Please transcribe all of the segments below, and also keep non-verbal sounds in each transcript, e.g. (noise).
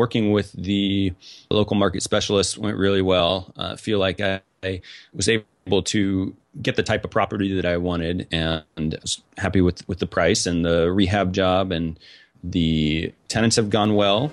working with the local market specialist went really well. I uh, feel like I, I was able to get the type of property that I wanted and was happy with, with the price and the rehab job and the tenants have gone well.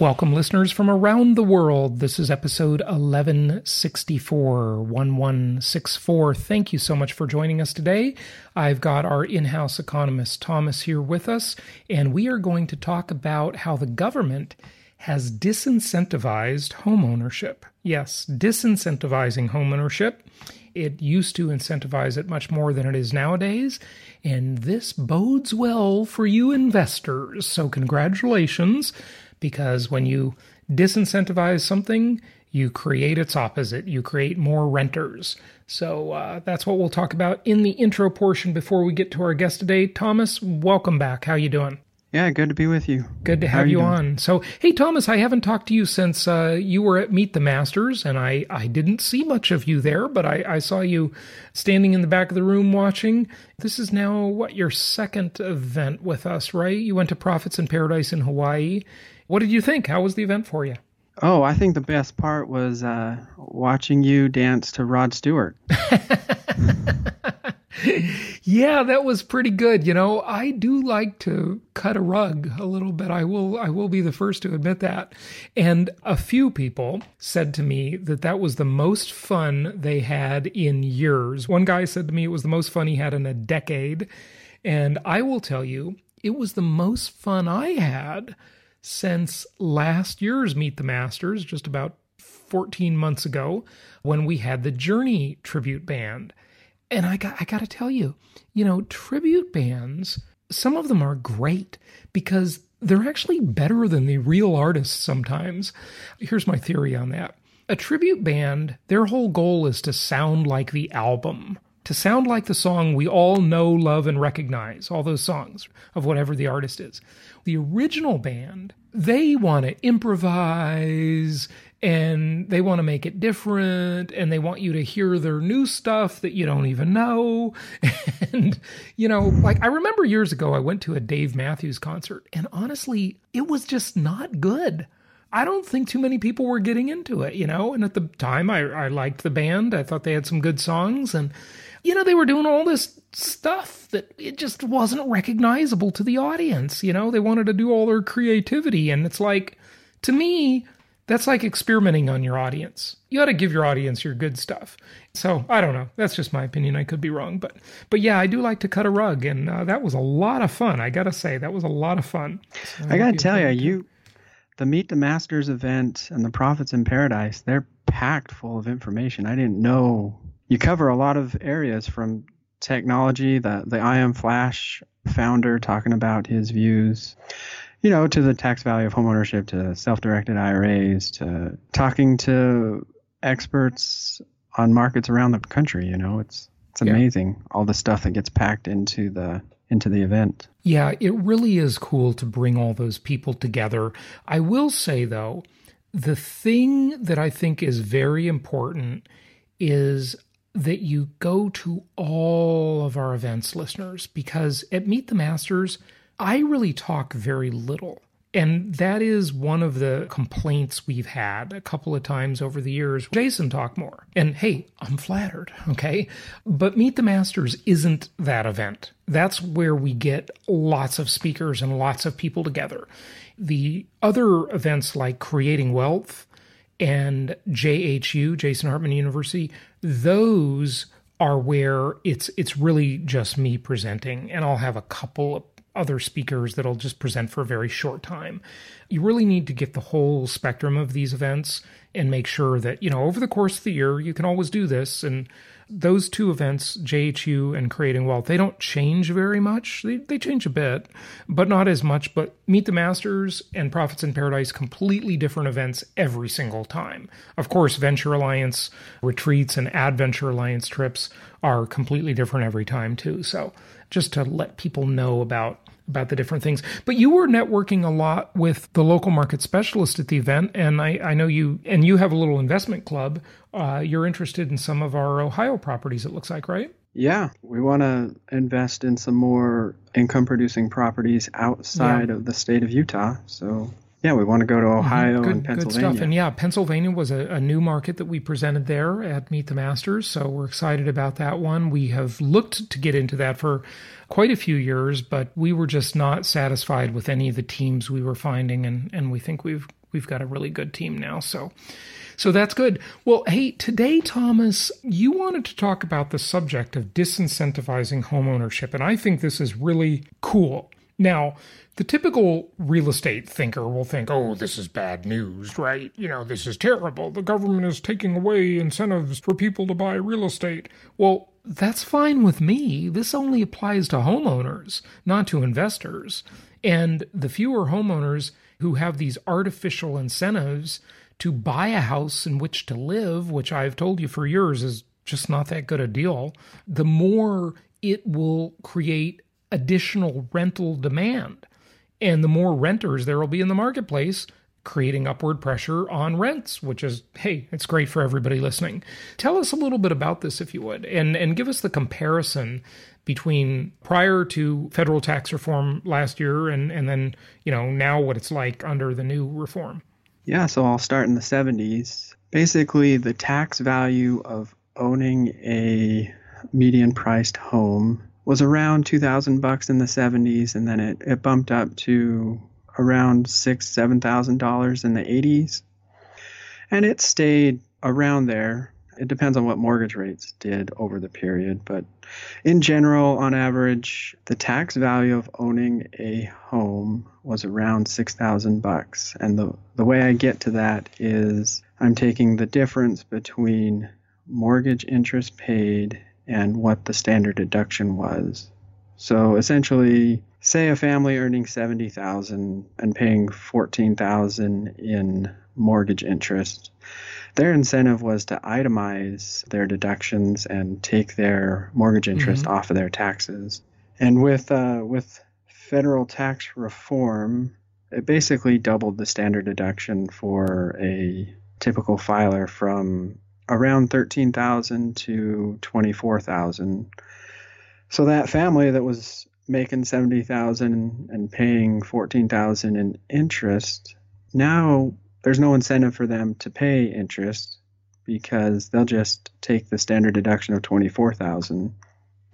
Welcome, listeners from around the world. This is episode 1164, 1164. Thank you so much for joining us today. I've got our in house economist Thomas here with us, and we are going to talk about how the government has disincentivized homeownership. Yes, disincentivizing homeownership. It used to incentivize it much more than it is nowadays, and this bodes well for you investors. So, congratulations because when you disincentivize something, you create its opposite. You create more renters. So uh, that's what we'll talk about in the intro portion before we get to our guest today. Thomas, welcome back. How you doing? Yeah, good to be with you. Good to have you, you on. So, hey, Thomas, I haven't talked to you since uh, you were at Meet the Masters, and I, I didn't see much of you there, but I, I saw you standing in the back of the room watching. This is now, what, your second event with us, right? You went to Profits in Paradise in Hawaii, what did you think? How was the event for you? Oh, I think the best part was uh, watching you dance to Rod Stewart. (laughs) (laughs) yeah, that was pretty good. You know, I do like to cut a rug a little bit. I will I will be the first to admit that. And a few people said to me that that was the most fun they had in years. One guy said to me it was the most fun he had in a decade. And I will tell you, it was the most fun I had since last year's Meet the Masters, just about 14 months ago, when we had the Journey tribute band. And I got I got to tell you, you know, tribute bands, some of them are great because they're actually better than the real artists sometimes. Here's my theory on that. A tribute band, their whole goal is to sound like the album, to sound like the song we all know, love, and recognize, all those songs of whatever the artist is. The original band, they want to improvise and they want to make it different and they want you to hear their new stuff that you don't even know. (laughs) And, you know, like I remember years ago, I went to a Dave Matthews concert and honestly, it was just not good. I don't think too many people were getting into it, you know. And at the time, I, I liked the band. I thought they had some good songs, and you know, they were doing all this stuff that it just wasn't recognizable to the audience. You know, they wanted to do all their creativity. And it's like, to me, that's like experimenting on your audience. You ought to give your audience your good stuff. So I don't know. That's just my opinion. I could be wrong, but but yeah, I do like to cut a rug, and uh, that was a lot of fun. I gotta say, that was a lot of fun. So I, gotta tell you, you the Meet the Masters event and the Profits in Paradise, they're packed full of information. I didn't know you cover a lot of areas from technology, the the I am Flash founder talking about his views, you know, to the tax value of homeownership, to self-directed IRAs, to talking to experts on markets around the country. You know, it's it's amazing yeah. all the stuff that gets packed into the into the event. Yeah, it really is cool to bring all those people together. I will say though, the thing that I think is very important is that you go to all of our events, listeners, because at Meet the Masters, I really talk very little. And that is one of the complaints we've had a couple of times over the years. Jason talk more. And hey, I'm flattered, okay? But Meet the Masters isn't that event. That's where we get lots of speakers and lots of people together. The other events like Creating Wealth and JHU, Jason Hartman University, those are where it's it's really just me presenting and I'll have a couple of other speakers that'll just present for a very short time. You really need to get the whole spectrum of these events and make sure that, you know, over the course of the year, you can always do this and those two events, JHU and Creating Wealth, they don't change very much. They, they change a bit, but not as much. But Meet the Masters and Profits in Paradise, completely different events every single time. Of course, Venture Alliance retreats and Adventure Alliance trips are completely different every time, too. So just to let people know about about the different things. But you were networking a lot with the local market specialist at the event, and I, I know you and you have a little investment club. Uh, you're interested in some of our Ohio properties. It looks like, right? Yeah, we want to invest in some more income producing properties outside yeah. of the state of Utah. So yeah, we want to go to mm-hmm. Ohio good, and Pennsylvania. Good stuff. And yeah, Pennsylvania was a, a, new market that we presented there at Meet the Masters. So we're excited about that one. We have looked to get into that for quite a few years, but we were just not satisfied with any of the teams we were finding, and and we think we've we've got a really good team now. So. So that's good. Well, hey, today, Thomas, you wanted to talk about the subject of disincentivizing homeownership, and I think this is really cool. Now, the typical real estate thinker will think, oh, this is bad news, right? You know, this is terrible. The government is taking away incentives for people to buy real estate. Well, that's fine with me. This only applies to homeowners, not to investors. And the fewer homeowners who have these artificial incentives to buy a house in which to live, which I've told you for years is just not that good a deal, the more it will create additional rental demand. And the more renters there will be in the marketplace, creating upward pressure on rents, which is, hey, it's great for everybody listening. Tell us a little bit about this, if you would, and, and give us the comparison between prior to federal tax reform last year and, and then, you know, now what it's like under the new reform. Yeah, so I'll start in the 70s. Basically, the tax value of owning a median priced home was around 2000 bucks in the 70s and then it, it bumped up to around six seven thousand dollars in the 80s and it stayed around there. It depends on what mortgage rates did over the period but in general on average the tax value of owning a home was around 6000 bucks. And the the way I get to that is I'm taking the difference between mortgage interest paid and what the standard deduction was. So essentially, say a family earning 70,000 and paying 14,000 in mortgage interest, their incentive was to itemize their deductions and take their mortgage interest mm-hmm. off of their taxes. And with uh, with federal tax reform, it basically doubled the standard deduction for a typical filer from around 13,000 to 24,000. So that family that was making 70,000 and paying 14,000 in interest, now there's no incentive for them to pay interest because they'll just take the standard deduction of 24,000.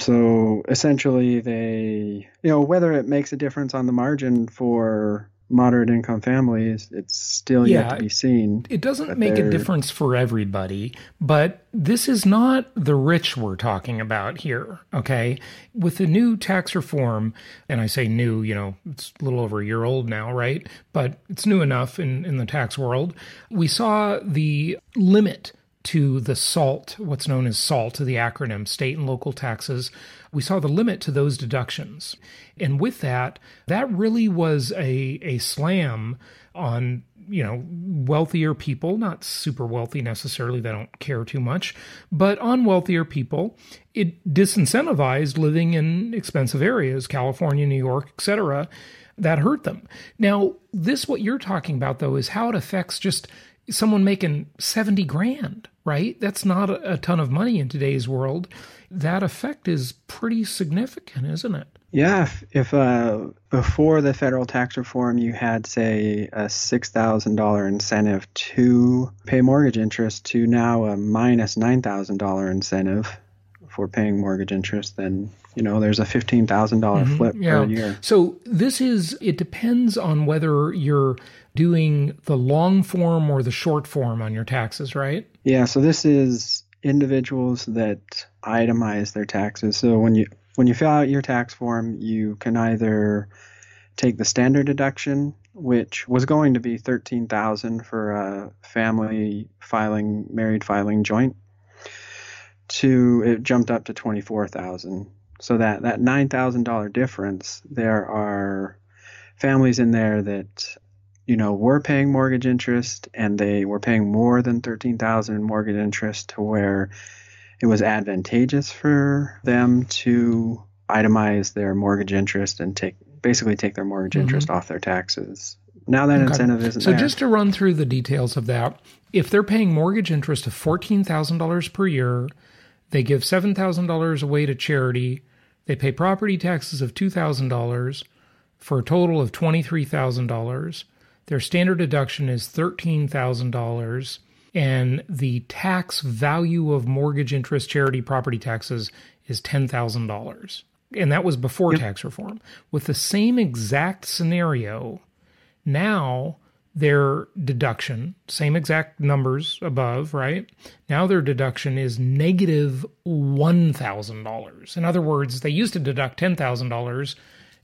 So essentially they, you know, whether it makes a difference on the margin for moderate income families, it's still yeah, yet to be seen. It doesn't make a difference for everybody, but this is not the rich we're talking about here, okay? With the new tax reform, and I say new, you know, it's a little over a year old now, right? But it's new enough in, in the tax world. We saw the limit to the SALT, what's known as SALT, to the acronym, state and local taxes, we saw the limit to those deductions. And with that, that really was a, a slam on you know wealthier people not super wealthy necessarily they don't care too much but on wealthier people it disincentivized living in expensive areas california new york etc that hurt them now this what you're talking about though is how it affects just someone making 70 grand right that's not a ton of money in today's world that effect is pretty significant, isn't it? Yeah, if, if uh, before the federal tax reform you had, say, a $6,000 incentive to pay mortgage interest to now a minus $9,000 incentive for paying mortgage interest, then you know there's a fifteen thousand dollars mm-hmm. flip yeah. per year. So this is it depends on whether you're doing the long form or the short form on your taxes, right? Yeah. So this is individuals that itemize their taxes. So when you when you fill out your tax form, you can either take the standard deduction, which was going to be thirteen thousand for a family filing, married filing joint, to it jumped up to twenty four thousand. So that that nine thousand dollar difference, there are families in there that you know were paying mortgage interest and they were paying more than thirteen thousand in mortgage interest to where it was advantageous for them to itemize their mortgage interest and take basically take their mortgage mm-hmm. interest off their taxes. Now that okay. incentive isn't so there. just to run through the details of that, if they're paying mortgage interest of fourteen thousand dollars per year, they give seven thousand dollars away to charity. They pay property taxes of two thousand dollars for a total of twenty three thousand dollars. Their standard deduction is thirteen thousand dollars and the tax value of mortgage interest charity property taxes is $10,000 and that was before yep. tax reform. With the same exact scenario, now their deduction, same exact numbers above, right? Now their deduction is negative $1,000. In other words, they used to deduct $10,000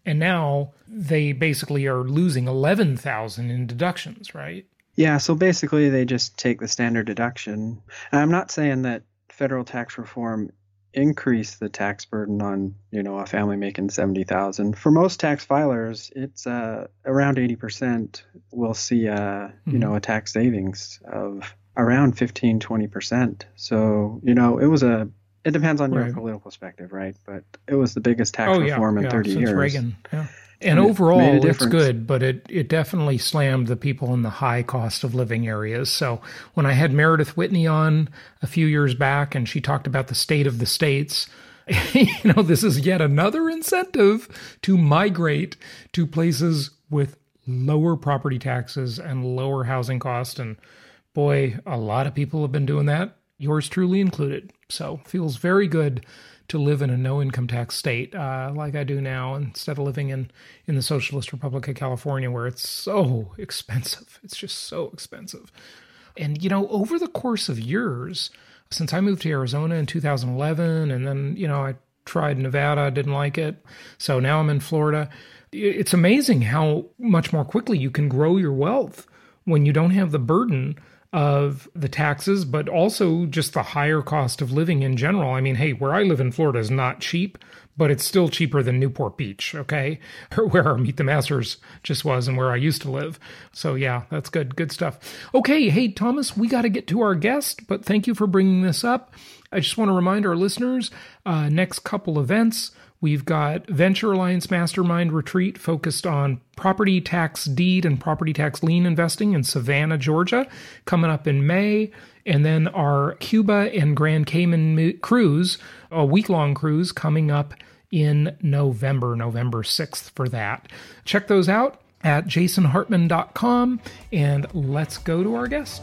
and now they basically are losing 11,000 in deductions, right? Yeah, so basically they just take the standard deduction. And I'm not saying that federal tax reform increase the tax burden on you know a family making 70,000 for most tax filers it's uh, around 80% will see a mm-hmm. you know a tax savings of around 15 20% so you know it was a it depends on your right. political perspective right but it was the biggest tax oh, reform yeah, in yeah, 30 since years Reagan yeah and overall, it's good, but it, it definitely slammed the people in the high cost of living areas. So when I had Meredith Whitney on a few years back and she talked about the state of the states, (laughs) you know, this is yet another incentive to migrate to places with lower property taxes and lower housing costs. And boy, a lot of people have been doing that, yours truly included. So feels very good to live in a no income tax state uh, like I do now instead of living in, in the Socialist Republic of California where it's so (laughs) expensive. It's just so expensive. And, you know, over the course of years, since I moved to Arizona in 2011, and then, you know, I tried Nevada, didn't like it. So now I'm in Florida. It's amazing how much more quickly you can grow your wealth when you don't have the burden of the taxes, but also just the higher cost of living in general. I mean, hey, where I live in Florida is not cheap, but it's still cheaper than Newport Beach, okay? (laughs) Or where our Meet the Masters just was and where I used to live. So, yeah, that's good. Good stuff. Okay, hey, Thomas, we got to get to our guest, but thank you for bringing this up. I just want to remind our listeners uh, next couple events. We've got Venture Alliance Mastermind Retreat focused on property tax deed and property tax lien investing in Savannah, Georgia, coming up in May. And then our Cuba and Grand Cayman cruise, a week long cruise, coming up in November, November 6th for that. Check those out at jasonhartman.com and let's go to our guest.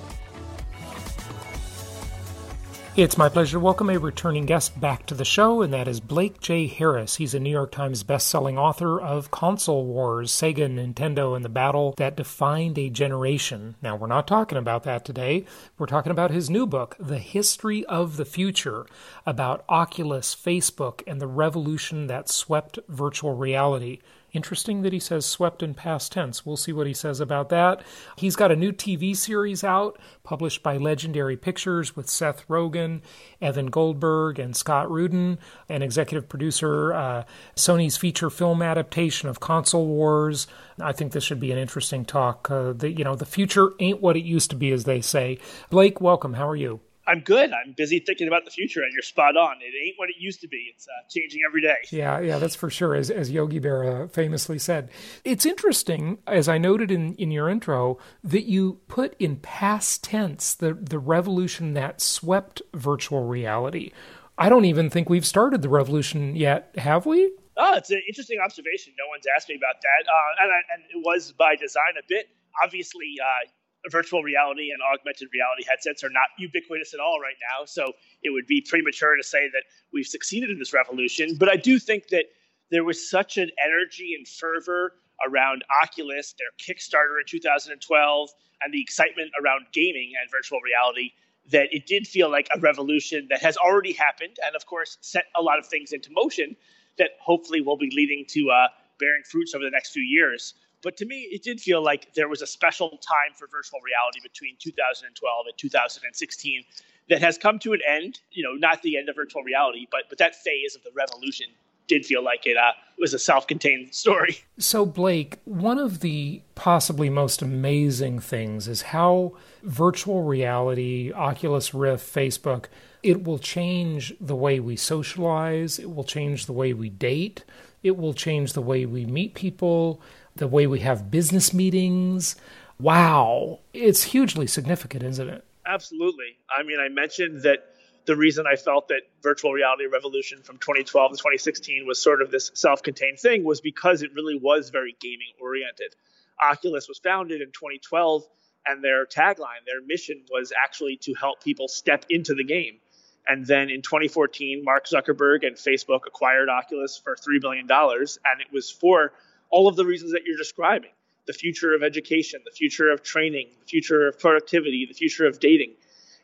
It's my pleasure to welcome a returning guest back to the show, and that is Blake J. Harris. He's a New York Times bestselling author of Console Wars, Sega, Nintendo, and the Battle That Defined a Generation. Now, we're not talking about that today. We're talking about his new book, The History of the Future, about Oculus, Facebook, and the revolution that swept virtual reality. Interesting that he says swept in past tense. We'll see what he says about that. He's got a new TV series out, published by Legendary Pictures with Seth Rogen, Evan Goldberg, and Scott Rudin, an executive producer, uh, Sony's feature film adaptation of Console Wars. I think this should be an interesting talk. Uh, the, you know, the future ain't what it used to be, as they say. Blake, welcome. How are you? I'm good. I'm busy thinking about the future, and you're spot on. It ain't what it used to be. It's uh, changing every day. Yeah, yeah, that's for sure. As as Yogi Berra famously said, it's interesting, as I noted in in your intro, that you put in past tense the the revolution that swept virtual reality. I don't even think we've started the revolution yet, have we? Oh, it's an interesting observation. No one's asked me about that, uh, and, and it was by design a bit. Obviously, uh, virtual reality and augmented reality headsets are not ubiquitous at all right now. So it would be premature to say that we've succeeded in this revolution. But I do think that there was such an energy and fervor around Oculus, their Kickstarter in 2012, and the excitement around gaming and virtual reality that it did feel like a revolution that has already happened and, of course, set a lot of things into motion that hopefully will be leading to uh, bearing fruits over the next few years. But to me, it did feel like there was a special time for virtual reality between 2012 and 2016 that has come to an end. You know, not the end of virtual reality, but but that phase of the revolution did feel like it uh, was a self-contained story. So Blake, one of the possibly most amazing things is how virtual reality, Oculus Rift, Facebook, it will change the way we socialize, it will change the way we date, it will change the way we meet people, the way we have business meetings. Wow, it's hugely significant, isn't it? Absolutely. I mean, I mentioned that the reason I felt that virtual reality revolution from 2012 to 2016 was sort of this self-contained thing was because it really was very gaming oriented. Oculus was founded in 2012 and their tagline, their mission was actually to help people step into the game. And then in 2014, Mark Zuckerberg and Facebook acquired Oculus for $3 billion. And it was for all of the reasons that you're describing the future of education, the future of training, the future of productivity, the future of dating.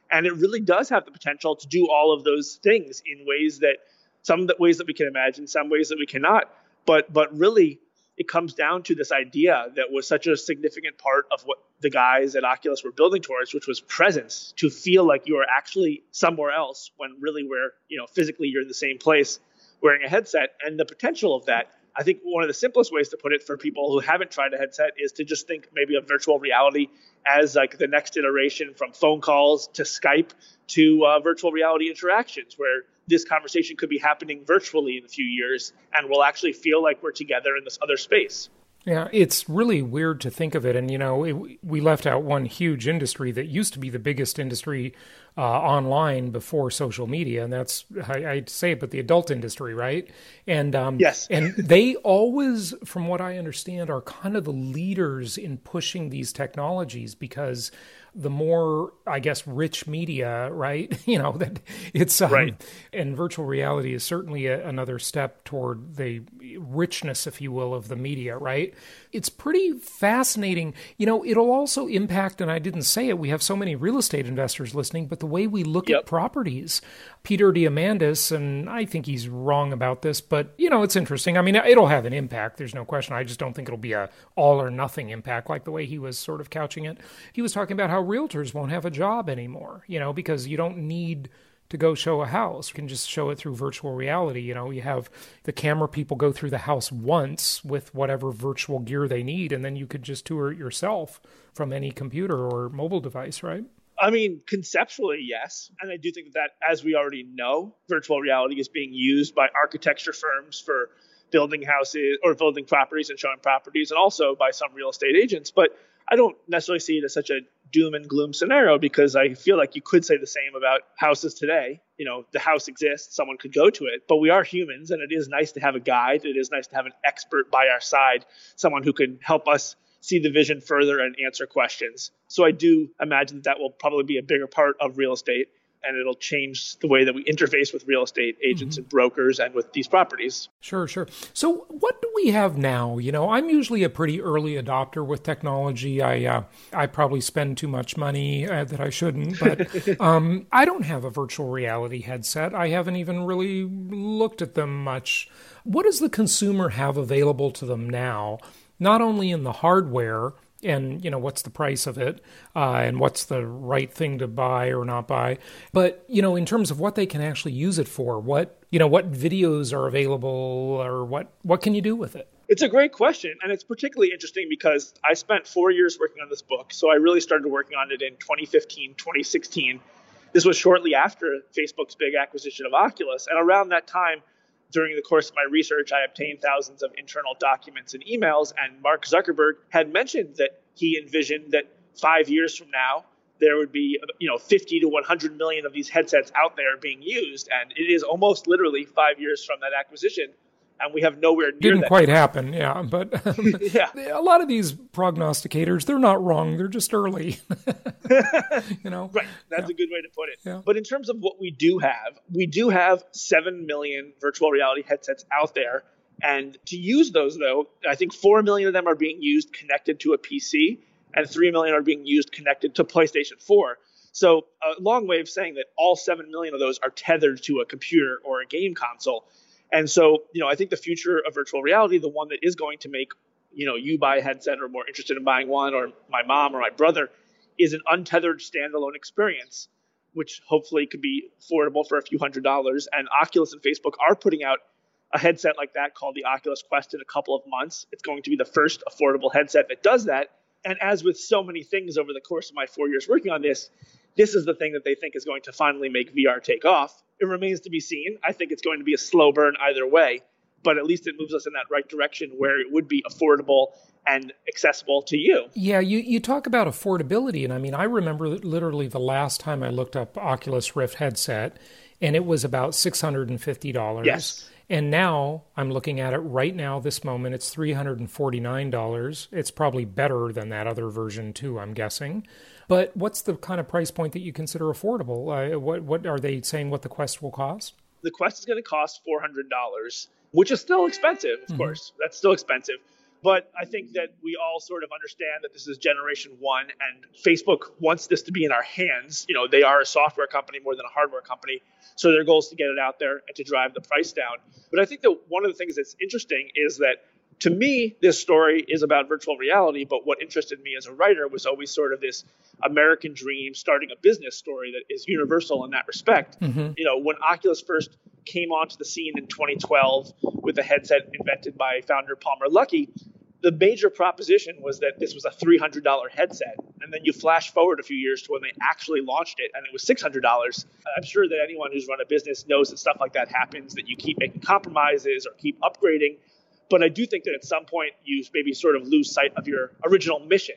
And it really does have the potential to do all of those things in ways that some ways that we can imagine, some ways that we cannot. But but really it comes down to this idea that was such a significant part of what the guys at Oculus were building towards, which was presence, to feel like you are actually somewhere else when really we're, you know, physically you're in the same place wearing a headset. And the potential of that I think one of the simplest ways to put it for people who haven't tried a headset is to just think maybe of virtual reality as like the next iteration from phone calls to Skype to uh, virtual reality interactions, where this conversation could be happening virtually in a few years and we'll actually feel like we're together in this other space. Yeah, it's really weird to think of it. And, you know, it, we left out one huge industry that used to be the biggest industry uh, online before social media. And that's, I, I'd say it, but the adult industry, right? And, um, yes. (laughs) and they always, from what I understand, are kind of the leaders in pushing these technologies because the more i guess rich media right? (laughs) You know that it's um, right. and virtual reality is certainly a, another step toward the richness if you will of the media right it's pretty fascinating. You know it'll also impact and i didn't say it we have so many real estate investors listening but the way we look yep. at properties. Peter diamandis and i think he's wrong about this but you know it's interesting. I mean it'll have an impact there's no question. I just don't think it'll be a all or nothing impact like the way he was sort of couching it. He was talking about how realtors won't have a job anymore, you know, because you don't need to go show a house. You can just show it through virtual reality. You know, you have the camera people go through the house once with whatever virtual gear they need, and then you could just tour it yourself from any computer or mobile device, right? I mean, conceptually, yes. And I do think that, as we already know, virtual reality is being used by architecture firms for building houses or building properties and showing properties, and also by some real estate agents. But I don't necessarily see it as such a doom and gloom scenario because I feel like you could say the same about houses today. You know, the house exists, someone could go to it, but we are humans and it is nice to have a guide. It is nice to have an expert by our side, someone who can help us see the vision further and answer questions. So I do imagine that, that will probably be a bigger part of real estate and it'll change the way that we interface with real estate agents mm-hmm. and brokers and with these properties. Sure, sure. So, what do we have now? You know, I'm usually a pretty early adopter with technology. I uh, I probably spend too much money uh, that I shouldn't, but (laughs) um, I don't have a virtual reality headset. I haven't even really looked at them much. What does the consumer have available to them now? Not only in the hardware, and you know what's the price of it uh, and what's the right thing to buy or not buy. But you know in terms of what they can actually use it for what you know what videos are available or what what can you do with it? It's a great question and it's particularly interesting because i spent four years working on this book so i really started working on it in 2015 2016 this was shortly after facebook's big acquisition of oculus and around that time during the course of my research, I obtained thousands of internal documents and emails, and Mark Zuckerberg had mentioned that he envisioned that five years from now, there would be you know 50 to 100 million of these headsets out there being used and it is almost literally five years from that acquisition and we have nowhere near didn't quite happen yeah but um, (laughs) (laughs) yeah a lot of these prognosticators they're not wrong they're just early (laughs) you know right that's yeah. a good way to put it yeah. but in terms of what we do have we do have 7 million virtual reality headsets out there and to use those though i think 4 million of them are being used connected to a pc and 3 million are being used connected to playstation 4 So, a long way of saying that all 7 million of those are tethered to a computer or a game console. And so, you know, I think the future of virtual reality, the one that is going to make, you know, you buy a headset or more interested in buying one, or my mom or my brother, is an untethered standalone experience, which hopefully could be affordable for a few hundred dollars. And Oculus and Facebook are putting out a headset like that called the Oculus Quest in a couple of months. It's going to be the first affordable headset that does that. And as with so many things over the course of my four years working on this, this is the thing that they think is going to finally make VR take off. It remains to be seen. I think it's going to be a slow burn either way, but at least it moves us in that right direction where it would be affordable and accessible to you. Yeah, you, you talk about affordability. And I mean, I remember literally the last time I looked up Oculus Rift headset, and it was about $650. Yes. And now I'm looking at it right now, this moment, it's $349. It's probably better than that other version, too, I'm guessing. But what's the kind of price point that you consider affordable? Uh, what, what are they saying what the Quest will cost? The Quest is going to cost $400, which is still expensive, of mm-hmm. course. That's still expensive. But I think that we all sort of understand that this is generation one, and Facebook wants this to be in our hands. You know, they are a software company more than a hardware company, so their goal is to get it out there and to drive the price down. But I think that one of the things that's interesting is that to me, this story is about virtual reality. But what interested me as a writer was always sort of this American dream, starting a business story that is universal in that respect. Mm-hmm. You know, when Oculus first came onto the scene in 2012 with a headset invented by founder Palmer Luckey, the major proposition was that this was a $300 headset. And then you flash forward a few years to when they actually launched it and it was $600. I'm sure that anyone who's run a business knows that stuff like that happens, that you keep making compromises or keep upgrading. But I do think that at some point you maybe sort of lose sight of your original mission.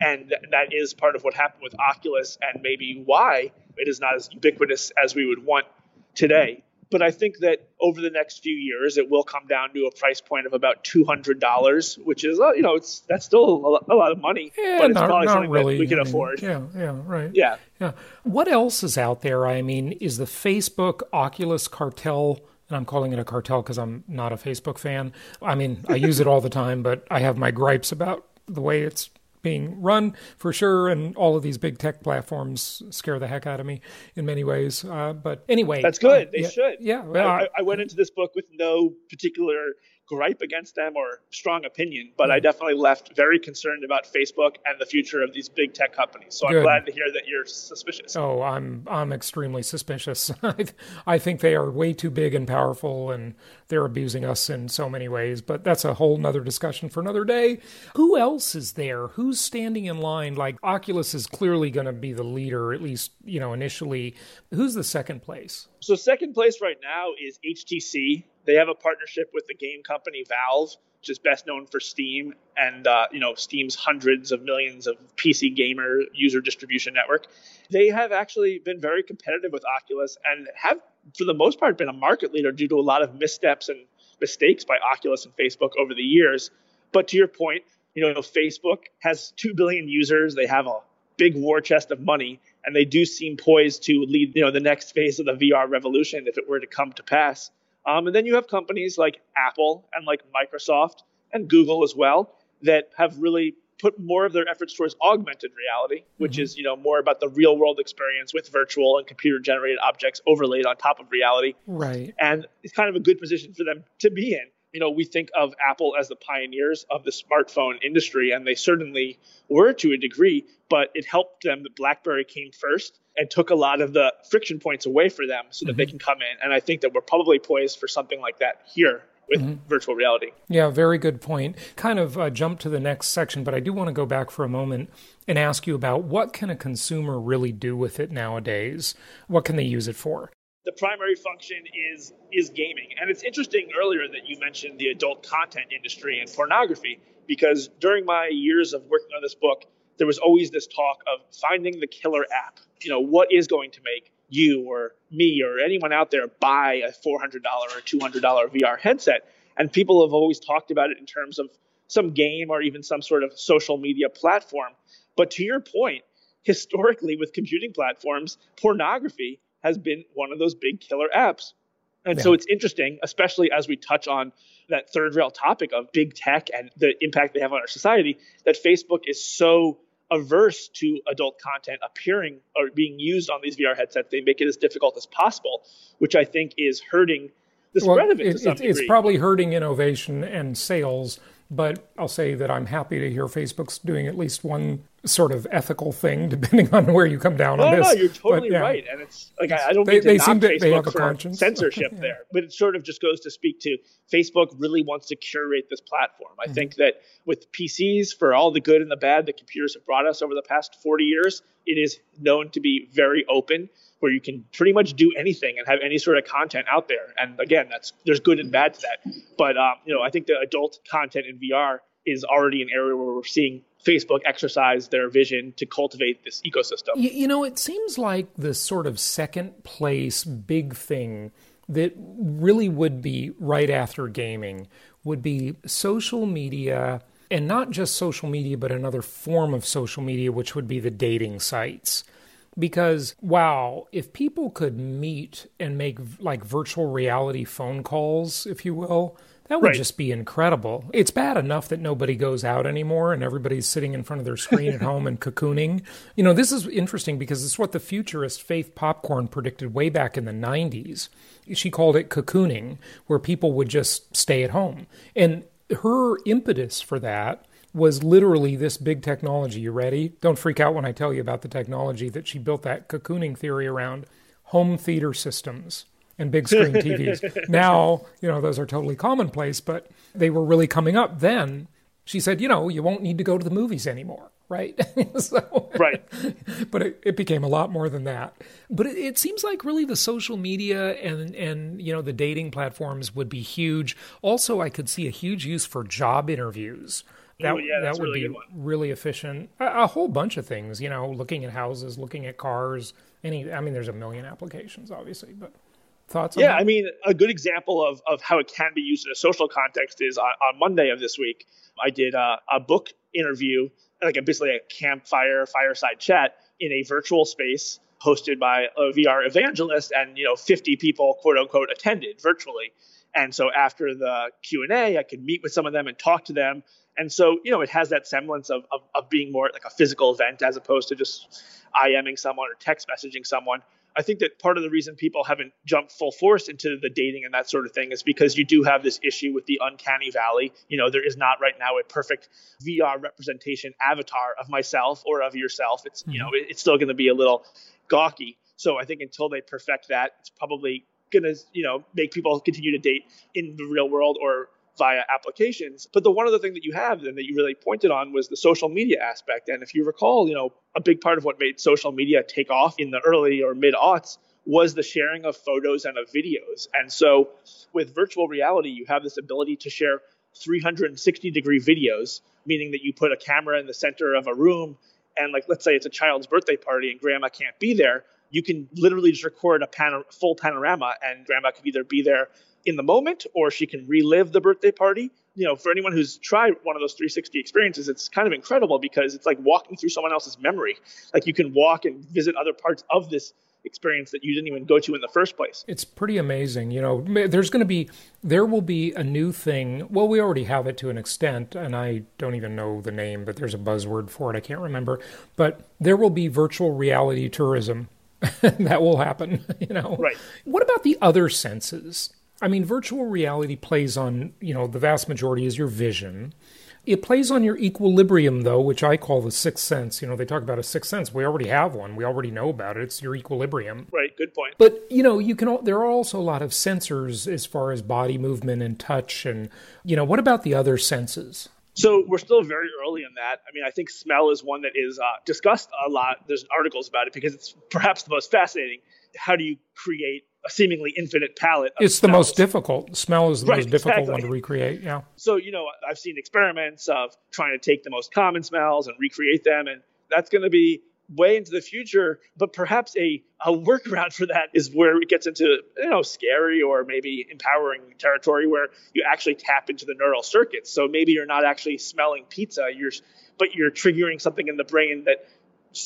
And that is part of what happened with Oculus and maybe why it is not as ubiquitous as we would want today. But I think that over the next few years, it will come down to a price point of about two hundred dollars, which is uh, you know it's that's still a lot of money, yeah, but it's not, probably not something really, that we can I mean, afford. Yeah, yeah, right. Yeah, yeah. What else is out there? I mean, is the Facebook Oculus cartel? And I'm calling it a cartel because I'm not a Facebook fan. I mean, I use it all the time, but I have my gripes about the way it's being run for sure, and all of these big tech platforms scare the heck out of me in many ways. Uh, but anyway, that's good. Uh, they yeah, should. Yeah, well, I, I, went into this book with no particular gripe against them or strong opinion, but I hmm. definitely left very concerned about Facebook and the future of these big tech companies. So Good. I'm glad to hear that you're suspicious. Oh, I'm I'm extremely suspicious. (laughs) I think they are way too big and powerful, and they're abusing us in so many ways. But that's a whole nother discussion for another day. Who else is there? Who's standing in line? Like Oculus is clearly going to be the leader, at least you know initially. Who's the second place? So second place right now is HTC. They have a partnership with the game company Valve, which is best known for Steam and uh, you know Steam's hundreds of millions of PC gamer user distribution network. They have actually been very competitive with Oculus and have, for the most part, been a market leader due to a lot of missteps and mistakes by Oculus and Facebook over the years. But to your point, you know, Facebook has two billion users. They have a big war chest of money, and they do seem poised to lead, you know, the next phase of the VR revolution if it were to come to pass. Um, and then you have companies like Apple and like Microsoft and Google as well that have really put more of their efforts towards augmented reality, which mm-hmm. is you know more about the real world experience with virtual and computer generated objects overlaid on top of reality. Right. And it's kind of a good position for them to be in. You know, we think of Apple as the pioneers of the smartphone industry, and they certainly were to a degree, but it helped them that BlackBerry came first and took a lot of the friction points away for them so that mm-hmm. they can come in. And I think that we're probably poised for something like that here with mm-hmm. virtual reality. Yeah, very good point. Kind of uh, jump to the next section, but I do want to go back for a moment and ask you about what can a consumer really do with it nowadays? What can they use it for? The primary function is is gaming. And it's interesting earlier that you mentioned the adult content industry and pornography because during my years of working on this book, there was always this talk of finding the killer app. You know, what is going to make you or me or anyone out there buy a $400 or $200 VR headset? And people have always talked about it in terms of some game or even some sort of social media platform. But to your point, historically with computing platforms, pornography has been one of those big killer apps. And yeah. so it's interesting, especially as we touch on that third rail topic of big tech and the impact they have on our society, that Facebook is so averse to adult content appearing or being used on these VR headsets. They make it as difficult as possible, which I think is hurting the spread well, of it. it, it it's probably hurting innovation and sales but I'll say that I'm happy to hear Facebook's doing at least one sort of ethical thing, (laughs) depending on where you come down on this. No, you're totally but, yeah. right, and it's like I, I don't mean they, to they knock Facebook they have a for conscience. (laughs) censorship yeah. there, but it sort of just goes to speak to Facebook really wants to curate this platform. I mm-hmm. think that with PCs, for all the good and the bad that computers have brought us over the past 40 years, it is known to be very open where you can pretty much do anything and have any sort of content out there. And again, that's there's good and bad to that. But um, you know, I think the adult content in VR is already an area where we're seeing Facebook exercise their vision to cultivate this ecosystem. You, you know, it seems like the sort of second place big thing that really would be right after gaming would be social media and not just social media but another form of social media which would be the dating sites because wow if people could meet and make like virtual reality phone calls if you will that would right. just be incredible. It's bad enough that nobody goes out anymore and everybody's sitting in front of their screen at home and cocooning. You know, this is interesting because it's what the futurist Faith Popcorn predicted way back in the 90s. She called it cocooning, where people would just stay at home. And her impetus for that was literally this big technology. You ready? Don't freak out when I tell you about the technology that she built that cocooning theory around home theater systems and big screen TVs. (laughs) now, you know, those are totally commonplace, but they were really coming up then. She said, you know, you won't need to go to the movies anymore, (laughs) right? (laughs) so, right. But it, it, became a lot more than that. But it, it, seems like really the social media and and you know the dating platforms would be huge. Also, I could see a huge use for job interviews. That, Ooh, yeah, that would really be really efficient. A, a, whole bunch of things, you know, looking at houses, looking at cars. Any, I mean, there's a million applications, obviously, but Thoughts? yeah, I mean, a good example of, of how it can be used in a social context is on, on Monday of this week, I did a, a book interview, like a, basically a campfire fireside chat in a virtual space hosted by a VR evangelist, and you know, 50 people, quote unquote, attended virtually. And so after the Q and A, I could meet with some of them and talk to them. And so, you know, it has that semblance of, of, of being more like a physical event as opposed to just IMing someone or text messaging someone. I think that part of the reason people haven't jumped full force into the dating and that sort of thing is because you do have this issue with the uncanny valley. You know, there is not right now a perfect VR representation avatar of myself or of yourself. It's, you know, mm-hmm. it's still going to be a little gawky. So I think until they perfect that, it's probably going to, you know, make people continue to date in the real world or via applications. But the one other thing that you have and that you really pointed on was the social media aspect. And if you recall, you know, a big part of what made social media take off in the early or mid aughts was the sharing of photos and of videos. And so with virtual reality, you have this ability to share 360 degree videos, meaning that you put a camera in the center of a room and like let's say it's a child's birthday party and grandma can't be there, you can literally just record a full panorama and grandma could either be there in the moment or she can relive the birthday party. You know, for anyone who's tried one of those 360 experiences, it's kind of incredible because it's like walking through someone else's memory. Like you can walk and visit other parts of this experience that you didn't even go to in the first place. It's pretty amazing. You know, there's going to be, there will be a new thing. Well, we already have it to an extent, and I don't even know the name, but there's a buzzword for it. I can't remember. But there will be virtual reality tourism. (laughs) that will happen, (laughs) you know. Right. What about the other senses? I mean, virtual reality plays on, you know, the vast majority is your vision. It plays on your equilibrium, though, which I call the sixth sense. You know, they talk about a sixth sense. We already have one. We already know about it. It's your equilibrium. Right. Good point. But you know, you can. There are also a lot of sensors as far as body movement and touch, and you know, what about the other senses? So we're still very early in that. I mean, I think smell is one that is uh, discussed a lot. There's articles about it because it's perhaps the most fascinating. How do you create a seemingly infinite palette. it's smells. the most difficult. Smell is the right, most difficult exactly. one to recreate. Yeah. So you know, I've seen experiments of trying to take the most common smells and recreate them, and that's going to be way into the future. But perhaps a a workaround for that is where it gets into you know scary or maybe empowering territory where you actually tap into the neural circuits. So maybe you're not actually smelling pizza, you're but you're triggering something in the brain that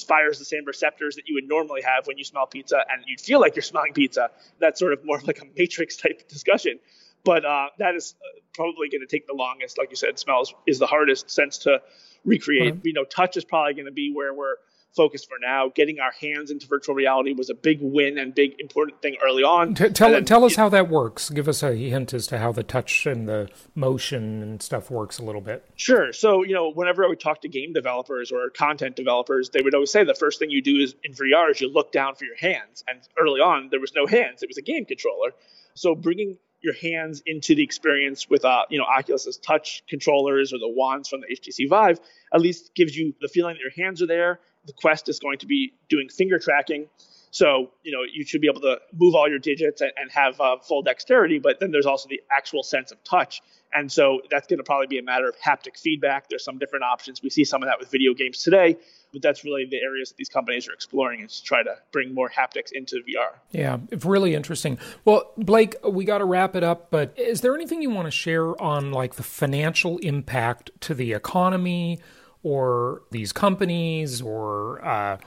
fires the same receptors that you would normally have when you smell pizza and you feel like you're smelling pizza. That's sort of more like a matrix (laughs) type discussion. but uh, that is uh, probably going to take the longest. Like you said, smells is the hardest sense to recreate. You know, touch is probably going to be where we're focused for now. Getting our hands into virtual reality was a big win and big important thing early on. T- tell then, tell us how that works. Give us a hint as to how the touch and the motion and stuff works a little bit. Sure. So you know, whenever I would talk to game developers or content developers, they would always say the first thing you do is in VR is you look down for your hands. And early on, there was no hands; it was a game controller. So bringing your hands into the experience with uh, you know Oculus's touch controllers or the wands from the HTC Vive at least gives you the feeling that your hands are there the Quest is going to be doing finger tracking. So, you know, you should be able to move all your digits and, and have uh, full dexterity, but then there's also the actual sense of touch. And so that's going to probably be a matter of haptic feedback. There's some different options. We see some of that with video games today, but that's really the areas that these companies are exploring is to try to bring more haptics into VR. Yeah, it's really interesting. Well, Blake, we got to wrap it up, but is there anything you want to share on like the financial impact to the economy? Or these companies or uh,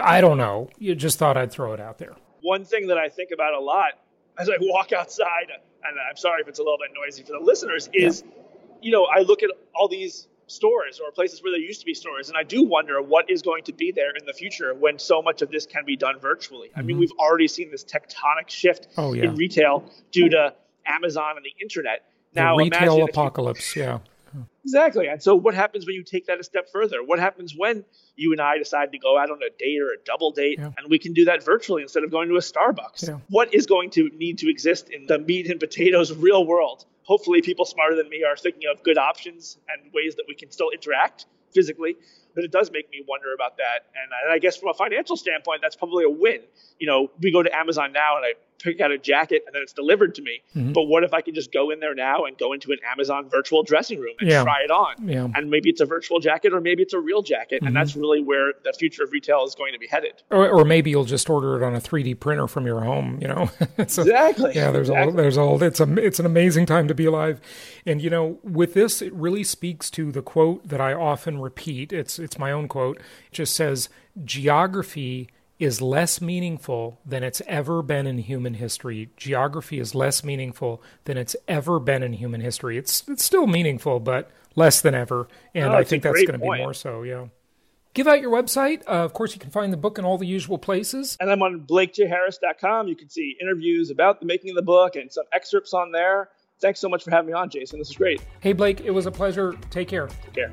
I don't know. You just thought I'd throw it out there. One thing that I think about a lot as I walk outside, and I'm sorry if it's a little bit noisy for the listeners, is yeah. you know I look at all these stores or places where there used to be stores, and I do wonder what is going to be there in the future when so much of this can be done virtually. Mm-hmm. I mean, mm-hmm. we've already seen this tectonic shift oh, yeah. in retail due to Amazon and the internet. Now, the retail apocalypse, you, yeah Exactly. And so, what happens when you take that a step further? What happens when you and I decide to go out on a date or a double date yeah. and we can do that virtually instead of going to a Starbucks? Yeah. What is going to need to exist in the meat and potatoes real world? Hopefully, people smarter than me are thinking of good options and ways that we can still interact physically. But it does make me wonder about that. And, and I guess from a financial standpoint, that's probably a win. You know, we go to Amazon now and I pick out a jacket and then it's delivered to me. Mm-hmm. But what if I can just go in there now and go into an Amazon virtual dressing room and yeah. try it on? Yeah. And maybe it's a virtual jacket or maybe it's a real jacket. Mm-hmm. And that's really where the future of retail is going to be headed. Or, or maybe you'll just order it on a 3D printer from your home, you know? (laughs) so, exactly. Yeah, there's exactly. all, there's all, it's a, it's an amazing time to be alive. And, you know, with this, it really speaks to the quote that I often repeat. It's, it's my own quote. It just says, geography is less meaningful than it's ever been in human history. Geography is less meaningful than it's ever been in human history. It's it's still meaningful, but less than ever. And oh, I think that's going to be more so. Yeah. Give out your website. Uh, of course, you can find the book in all the usual places. And I'm on blakejharris.com. You can see interviews about the making of the book and some excerpts on there. Thanks so much for having me on, Jason. This is great. Hey, Blake, it was a pleasure. Take care. Take care.